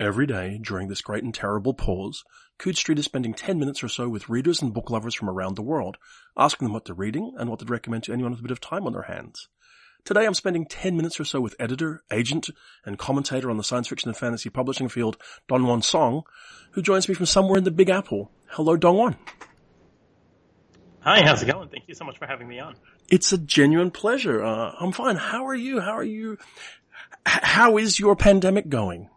Every day during this great and terrible pause, Coode Street is spending 10 minutes or so with readers and book lovers from around the world, asking them what they're reading and what they'd recommend to anyone with a bit of time on their hands. Today I'm spending 10 minutes or so with editor, agent, and commentator on the science fiction and fantasy publishing field, Dongwon Song, who joins me from somewhere in the Big Apple. Hello, Dongwon. Hi, how's it going? Thank you so much for having me on. It's a genuine pleasure. Uh, I'm fine. How are you? How are you? H- how is your pandemic going?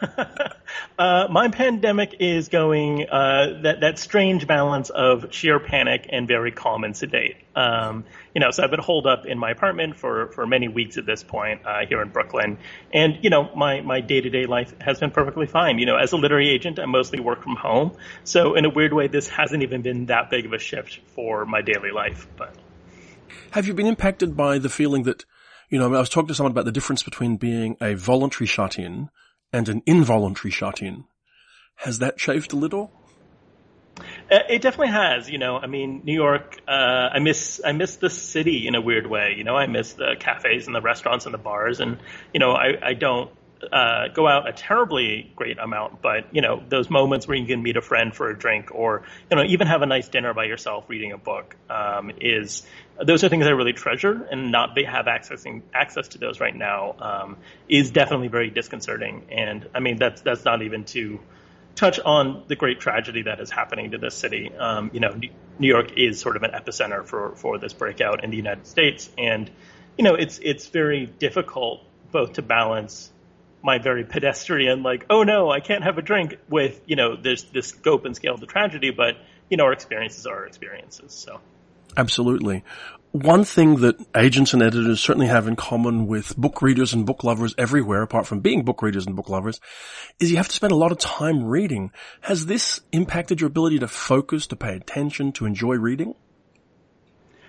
uh, my pandemic is going uh, that that strange balance of sheer panic and very calm and sedate. Um, you know, so I've been holed up in my apartment for for many weeks at this point uh, here in Brooklyn, and you know, my my day to day life has been perfectly fine. You know, as a literary agent, I mostly work from home, so in a weird way, this hasn't even been that big of a shift for my daily life. But have you been impacted by the feeling that? You know, I was talking to someone about the difference between being a voluntary shut-in and an involuntary shut-in. Has that chafed a little? Uh, it definitely has. You know, I mean, New York. Uh, I miss I miss the city in a weird way. You know, I miss the cafes and the restaurants and the bars, and you know, I I don't uh, go out a terribly great amount, but you know, those moments where you can meet a friend for a drink, or you know, even have a nice dinner by yourself reading a book, um, is those are things I really treasure, and not have accessing access to those right now um, is definitely very disconcerting. And I mean, that's that's not even to touch on the great tragedy that is happening to this city. Um, you know, New York is sort of an epicenter for for this breakout in the United States, and you know, it's it's very difficult both to balance my very pedestrian, like, oh no, I can't have a drink with, you know, this, this scope and scale of the tragedy, but, you know, our experiences are our experiences. So. Absolutely. One thing that agents and editors certainly have in common with book readers and book lovers everywhere, apart from being book readers and book lovers, is you have to spend a lot of time reading. Has this impacted your ability to focus, to pay attention, to enjoy reading?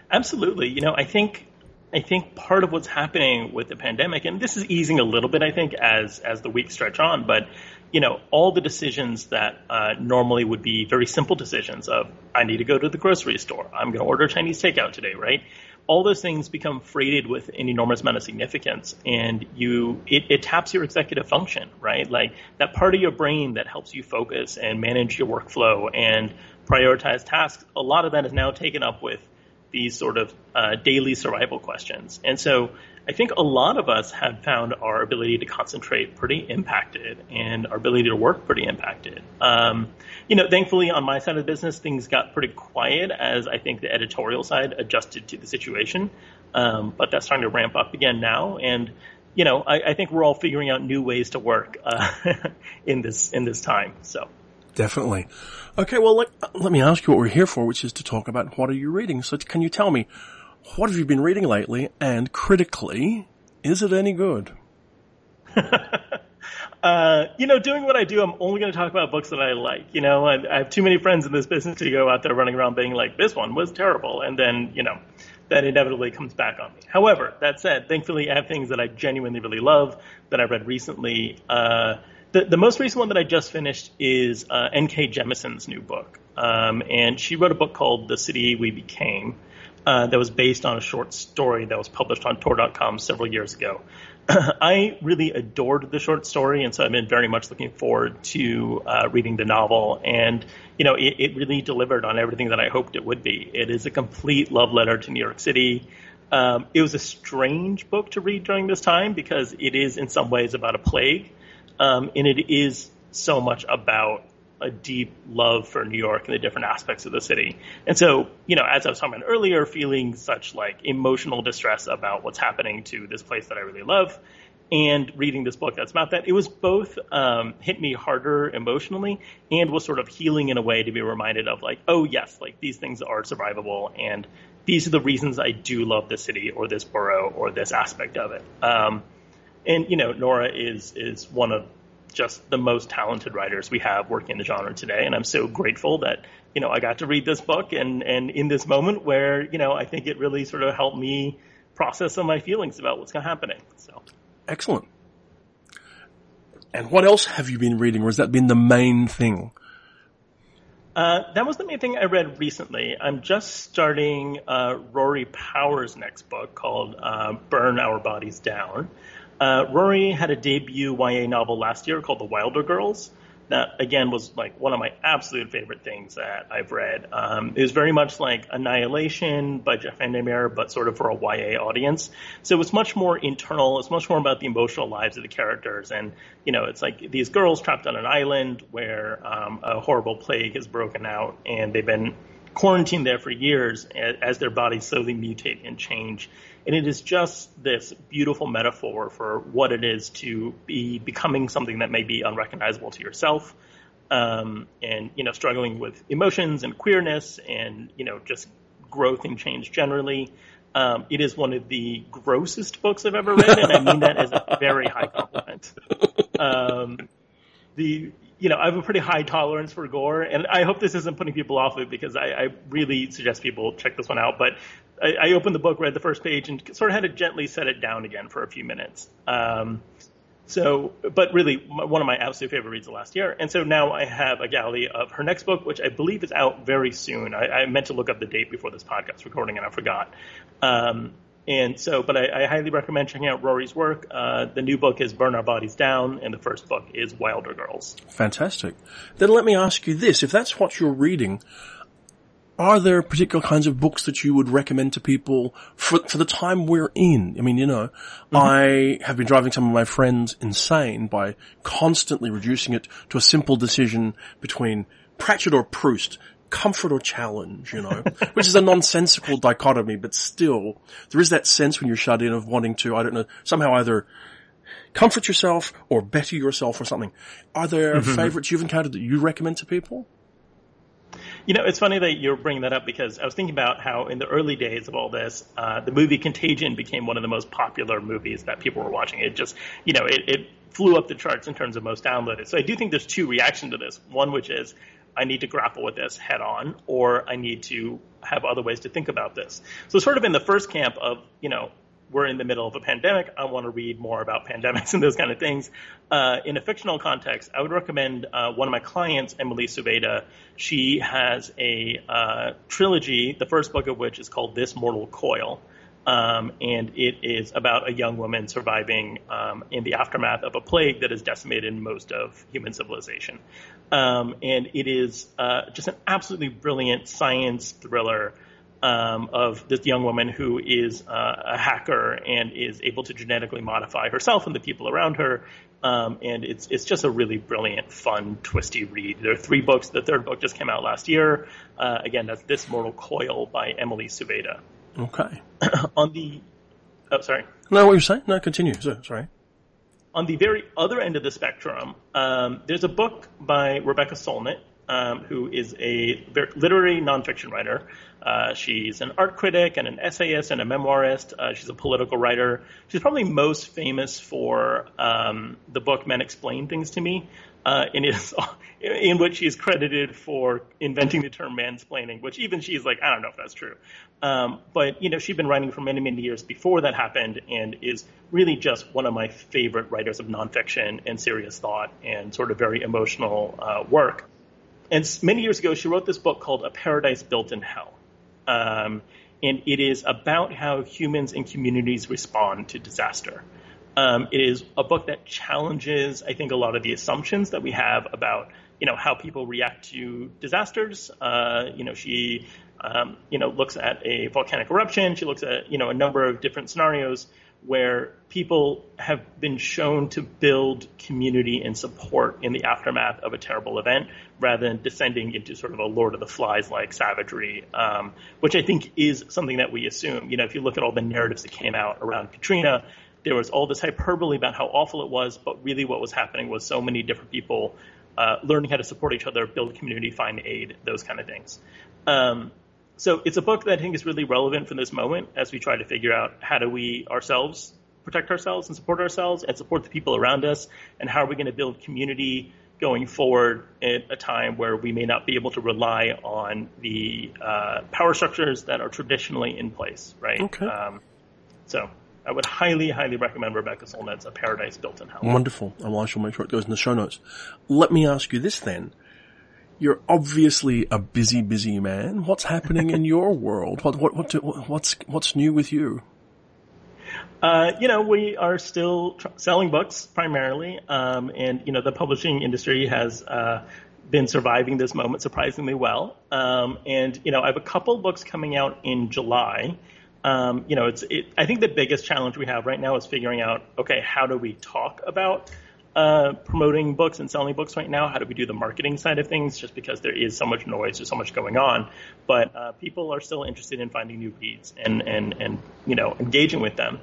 Absolutely. You know, I think I think part of what's happening with the pandemic, and this is easing a little bit, I think, as as the weeks stretch on, but you know, all the decisions that uh, normally would be very simple decisions of I need to go to the grocery store, I'm going to order Chinese takeout today, right? All those things become freighted with an enormous amount of significance, and you it, it taps your executive function, right? Like that part of your brain that helps you focus and manage your workflow and prioritize tasks. A lot of that is now taken up with these sort of uh, daily survival questions. And so I think a lot of us have found our ability to concentrate pretty impacted and our ability to work pretty impacted. Um, you know, thankfully on my side of the business, things got pretty quiet as I think the editorial side adjusted to the situation. Um, but that's starting to ramp up again now. And, you know, I, I think we're all figuring out new ways to work uh, in this in this time. So. Definitely. Okay, well, let, let me ask you what we're here for, which is to talk about what are you reading. So can you tell me, what have you been reading lately? And critically, is it any good? uh, you know, doing what I do, I'm only going to talk about books that I like. You know, I, I have too many friends in this business to go out there running around being like, this one was terrible. And then, you know, that inevitably comes back on me. However, that said, thankfully I have things that I genuinely really love that I read recently. Uh, the, the most recent one that I just finished is uh, N.K. Jemisin's new book. Um, and she wrote a book called The City We Became uh, that was based on a short story that was published on Tor.com several years ago. I really adored the short story, and so I've been very much looking forward to uh, reading the novel. And, you know, it, it, really delivered on everything that I hoped it would be. It is a complete love letter to New York City. Um, it was a strange book to read during this time because it is, in some ways, about a plague um, and it is so much about a deep love for New York and the different aspects of the city. And so, you know, as I was talking about earlier, feeling such like emotional distress about what's happening to this place that I really love and reading this book that's about that, it was both um, hit me harder emotionally and was sort of healing in a way to be reminded of like, oh yes, like these things are survivable and these are the reasons I do love the city or this borough or this aspect of it. Um, and you know, Nora is is one of just the most talented writers we have working in the genre today, and I'm so grateful that you know I got to read this book and and in this moment where you know I think it really sort of helped me process some of my feelings about what's going happening. So excellent. And what else have you been reading, or has that been the main thing? Uh, that was the main thing I read recently. I'm just starting uh, Rory Power's next book called uh, "Burn Our Bodies Down." Uh, Rory had a debut YA novel last year called The Wilder Girls. That again was like one of my absolute favorite things that I've read. Um, it was very much like Annihilation by Jeff Vandermeer, but sort of for a YA audience. So it's much more internal. It's much more about the emotional lives of the characters, and you know, it's like these girls trapped on an island where um, a horrible plague has broken out, and they've been quarantined there for years as their bodies slowly mutate and change. And it is just this beautiful metaphor for what it is to be becoming something that may be unrecognizable to yourself. Um, and, you know, struggling with emotions and queerness and, you know, just growth and change generally. Um, it is one of the grossest books I've ever read, and I mean that as a very high compliment. Um, the you know, I have a pretty high tolerance for gore, and I hope this isn't putting people off it because I, I really suggest people check this one out. But I, I, opened the book, read the first page, and sort of had to gently set it down again for a few minutes. Um, so, but really, one of my absolute favorite reads of last year. And so now I have a galley of her next book, which I believe is out very soon. I, I meant to look up the date before this podcast recording, and I forgot. Um, and so, but I, I, highly recommend checking out Rory's work. Uh, the new book is Burn Our Bodies Down, and the first book is Wilder Girls. Fantastic. Then let me ask you this. If that's what you're reading, are there particular kinds of books that you would recommend to people for, for the time we're in? I mean, you know, mm-hmm. I have been driving some of my friends insane by constantly reducing it to a simple decision between Pratchett or Proust comfort or challenge, you know, which is a nonsensical dichotomy, but still there is that sense when you're shut in of wanting to, I don't know, somehow either comfort yourself or better yourself or something. Are there mm-hmm. favorites you've encountered that you recommend to people? You know, it's funny that you're bringing that up because I was thinking about how in the early days of all this, uh, the movie Contagion became one of the most popular movies that people were watching. It just, you know, it, it flew up the charts in terms of most downloaded. So I do think there's two reactions to this. One, which is I need to grapple with this head on, or I need to have other ways to think about this. So sort of in the first camp of, you know, we're in the middle of a pandemic. I want to read more about pandemics and those kind of things. Uh, in a fictional context, I would recommend uh, one of my clients, Emily Suvada. She has a uh, trilogy, the first book of which is called This Mortal Coil. Um, and it is about a young woman surviving um, in the aftermath of a plague that has decimated most of human civilization. Um, and it is uh, just an absolutely brilliant science thriller um, of this young woman who is uh, a hacker and is able to genetically modify herself and the people around her. Um, and it's it's just a really brilliant, fun, twisty read. There are three books. The third book just came out last year. Uh, again, that's This Mortal Coil by Emily Suvada. Okay. on the, oh, sorry. No, what you're saying? No, continue. sorry. On the very other end of the spectrum, um, there's a book by Rebecca Solnit, um, who is a literary nonfiction writer. Uh, she's an art critic and an essayist and a memoirist. Uh, she's a political writer. She's probably most famous for um, the book Men Explain Things to Me, uh, in, his, in which she's credited for inventing the term mansplaining, which even she's like, I don't know if that's true. Um, but, you know, she'd been writing for many, many years before that happened and is really just one of my favorite writers of nonfiction and serious thought and sort of very emotional uh, work. And many years ago, she wrote this book called A Paradise Built in Hell. Um, and it is about how humans and communities respond to disaster. Um, it is a book that challenges, I think, a lot of the assumptions that we have about, you know, how people react to disasters. Uh, you know, she, um, you know, looks at a volcanic eruption. She looks at, you know, a number of different scenarios where people have been shown to build community and support in the aftermath of a terrible event rather than descending into sort of a Lord of the Flies like savagery, um, which I think is something that we assume. You know, if you look at all the narratives that came out around Katrina, there was all this hyperbole about how awful it was, but really what was happening was so many different people uh, learning how to support each other, build community, find aid, those kind of things. Um, so it's a book that I think is really relevant for this moment as we try to figure out how do we ourselves protect ourselves and support ourselves and support the people around us, and how are we going to build community going forward at a time where we may not be able to rely on the uh, power structures that are traditionally in place, right? Okay. Um, so I would highly, highly recommend Rebecca Solnit's A Paradise Built in Hell. Wonderful. And I shall make sure it goes in the show notes. Let me ask you this then. You're obviously a busy, busy man. What's happening in your world? What, what, what, what's, what's new with you? Uh, you know, we are still tr- selling books primarily, um, and you know, the publishing industry has uh, been surviving this moment surprisingly well. Um, and you know, I have a couple books coming out in July. Um, you know, it's it, I think the biggest challenge we have right now is figuring out okay, how do we talk about uh, promoting books and selling books right now? How do we do the marketing side of things? Just because there is so much noise, there's so much going on, but uh, people are still interested in finding new reads and and and you know engaging with them.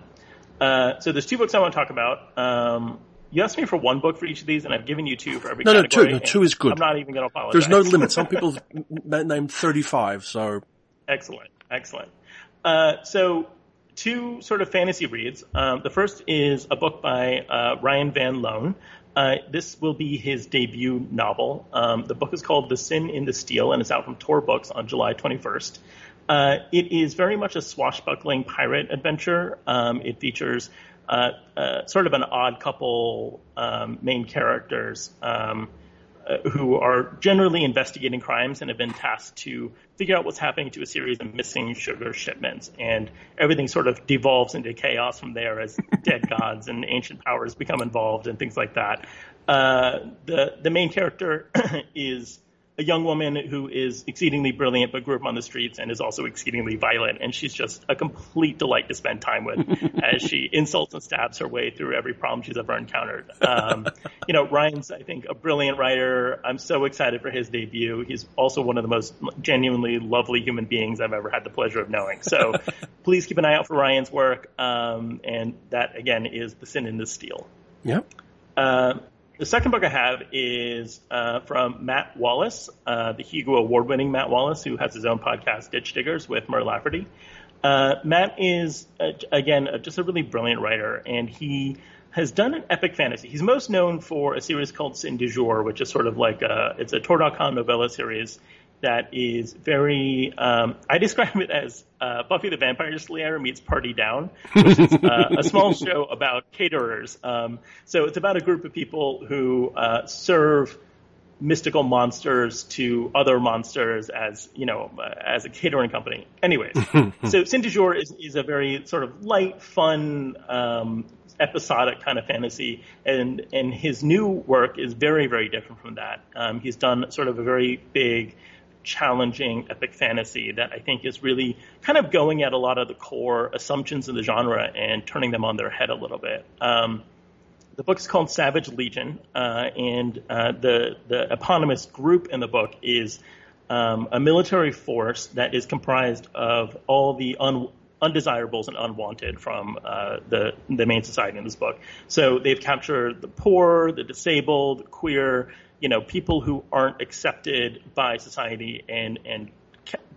Uh, so there's two books I want to talk about. Um, you asked me for one book for each of these, and I've given you two for every. No, category, no, two. No, two is good. I'm not even going to apologize. There's no limit. Some people named 35, so. Excellent, excellent. Uh, so two sort of fantasy reads. Um, the first is a book by uh, Ryan Van Loan. Uh, this will be his debut novel. Um, the book is called The Sin in the Steel and it's out from Tor Books on July 21st. Uh, it is very much a swashbuckling pirate adventure. Um, it features uh, uh, sort of an odd couple um, main characters um, uh, who are generally investigating crimes and have been tasked to figure out what's happening to a series of missing sugar shipments. And everything sort of devolves into chaos from there as dead gods and ancient powers become involved and things like that. Uh, the the main character is a young woman who is exceedingly brilliant but grew up on the streets and is also exceedingly violent. And she's just a complete delight to spend time with as she insults and stabs her way through every problem she's ever encountered. Um, you know, Ryan's, I think, a brilliant writer. I'm so excited for his debut. He's also one of the most genuinely lovely human beings I've ever had the pleasure of knowing. So please keep an eye out for Ryan's work. Um, and that, again, is The Sin in the Steel. Yep. Uh, the second book I have is uh, from Matt Wallace, uh, the Hugo Award-winning Matt Wallace, who has his own podcast, Ditch Diggers, with Mur Lafferty. Uh, Matt is uh, again just a really brilliant writer, and he has done an epic fantasy. He's most known for a series called Sin du Jour, which is sort of like a it's a Tor.com novella series that is very. Um, I describe it as uh, Buffy the Vampire Slayer meets Party Down, which is uh, a small show about caterers. Um, so it's about a group of people who uh, serve mystical monsters to other monsters as you know uh, as a catering company. Anyways, so Sin du Jour is, is a very sort of light, fun. Um, episodic kind of fantasy and and his new work is very very different from that um, he's done sort of a very big challenging epic fantasy that I think is really kind of going at a lot of the core assumptions in the genre and turning them on their head a little bit. Um, the is called Savage Legion, uh, and uh, the the eponymous group in the book is um, a military force that is comprised of all the un- undesirables and unwanted from uh, the the main society in this book. So they've captured the poor, the disabled, the queer, you know, people who aren't accepted by society and and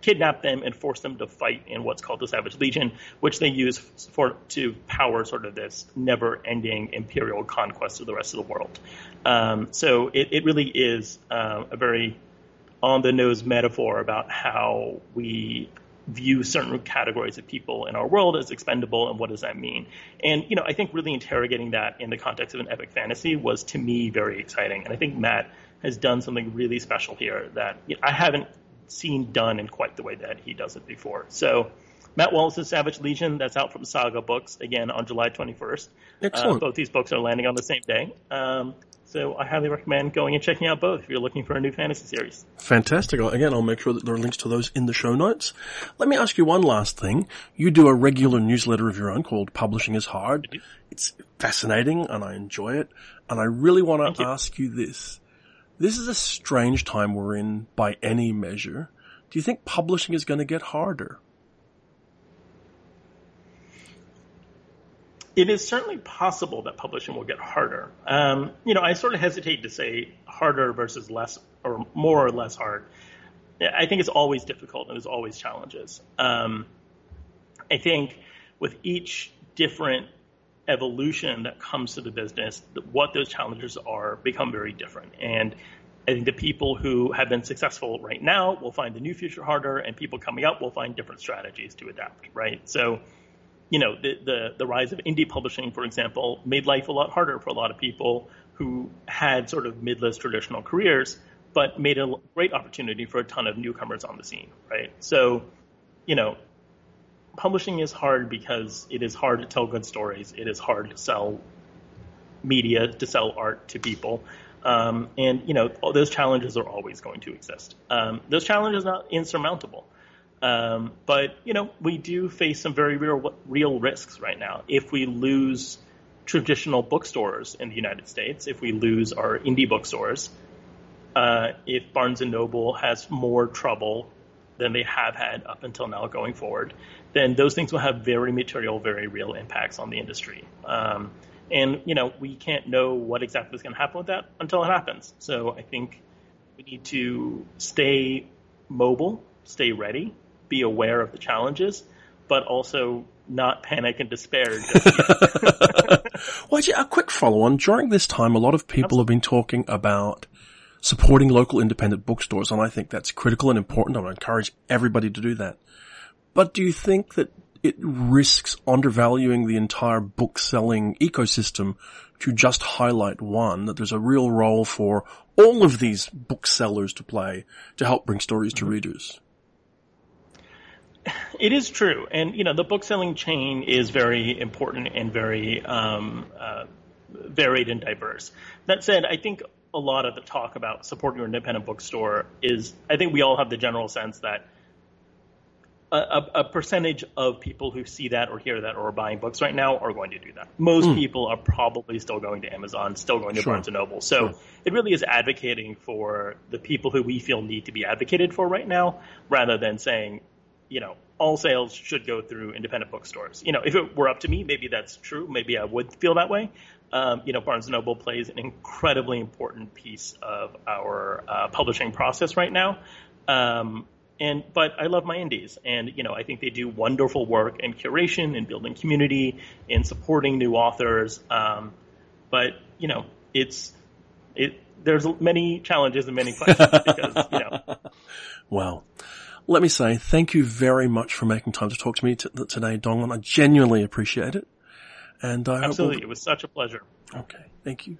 kidnap them and force them to fight in what's called the Savage Legion, which they use for to power sort of this never-ending imperial conquest of the rest of the world. Um, so it, it, really is uh, a very on-the-nose metaphor about how we view certain categories of people in our world as expendable and what does that mean? And you know i think really interrogating that in the context of an epic fantasy was to me very exciting. And i think matt has done something really special here that you know, i haven't seen done in quite the way that he does it before. So matt wallace's savage legion that's out from saga books again on july 21st Excellent. Uh, both these books are landing on the same day. Um, so I highly recommend going and checking out both if you're looking for a new fantasy series. Fantastic. Again, I'll make sure that there are links to those in the show notes. Let me ask you one last thing. You do a regular newsletter of your own called Publishing is Hard. It's fascinating and I enjoy it. And I really want to ask you this. This is a strange time we're in by any measure. Do you think publishing is going to get harder? It is certainly possible that publishing will get harder. Um, you know, I sort of hesitate to say harder versus less or more or less hard. I think it's always difficult and there's always challenges. Um, I think with each different evolution that comes to the business, what those challenges are become very different. And I think the people who have been successful right now will find the new future harder, and people coming up will find different strategies to adapt, right? So you know, the, the, the rise of indie publishing, for example, made life a lot harder for a lot of people who had sort of mid-list traditional careers, but made a great opportunity for a ton of newcomers on the scene, right? So, you know, publishing is hard because it is hard to tell good stories. It is hard to sell media, to sell art to people. Um, and you know those challenges are always going to exist. Um, those challenges are not insurmountable, um, but you know we do face some very real real risks right now. If we lose traditional bookstores in the United States, if we lose our indie bookstores, uh, if Barnes and Noble has more trouble than they have had up until now going forward, then those things will have very material, very real impacts on the industry. Um, and, you know, we can't know what exactly is going to happen with that until it happens. So I think we need to stay mobile, stay ready, be aware of the challenges, but also not panic and despair. well, a quick follow on. During this time, a lot of people have been talking about supporting local independent bookstores, and I think that's critical and important. I would encourage everybody to do that. But do you think that it risks undervaluing the entire book selling ecosystem to just highlight one, that there's a real role for all of these booksellers to play to help bring stories to mm-hmm. readers. It is true, and you know the book selling chain is very important and very um, uh, varied and diverse. That said, I think a lot of the talk about supporting your independent bookstore is I think we all have the general sense that a, a, percentage of people who see that or hear that or are buying books right now are going to do that. Most mm. people are probably still going to Amazon, still going to sure. Barnes and Noble. So sure. it really is advocating for the people who we feel need to be advocated for right now, rather than saying, you know, all sales should go through independent bookstores. You know, if it were up to me, maybe that's true. Maybe I would feel that way. Um, you know, Barnes and Noble plays an incredibly important piece of our uh, publishing process right now. Um, and but I love my indies, and you know I think they do wonderful work in curation and building community and supporting new authors. Um, but you know it's it there's many challenges and many questions because you know. Well, let me say thank you very much for making time to talk to me t- today, Dongwon. I genuinely appreciate it. And I absolutely, we'll... it was such a pleasure. Okay, thank you.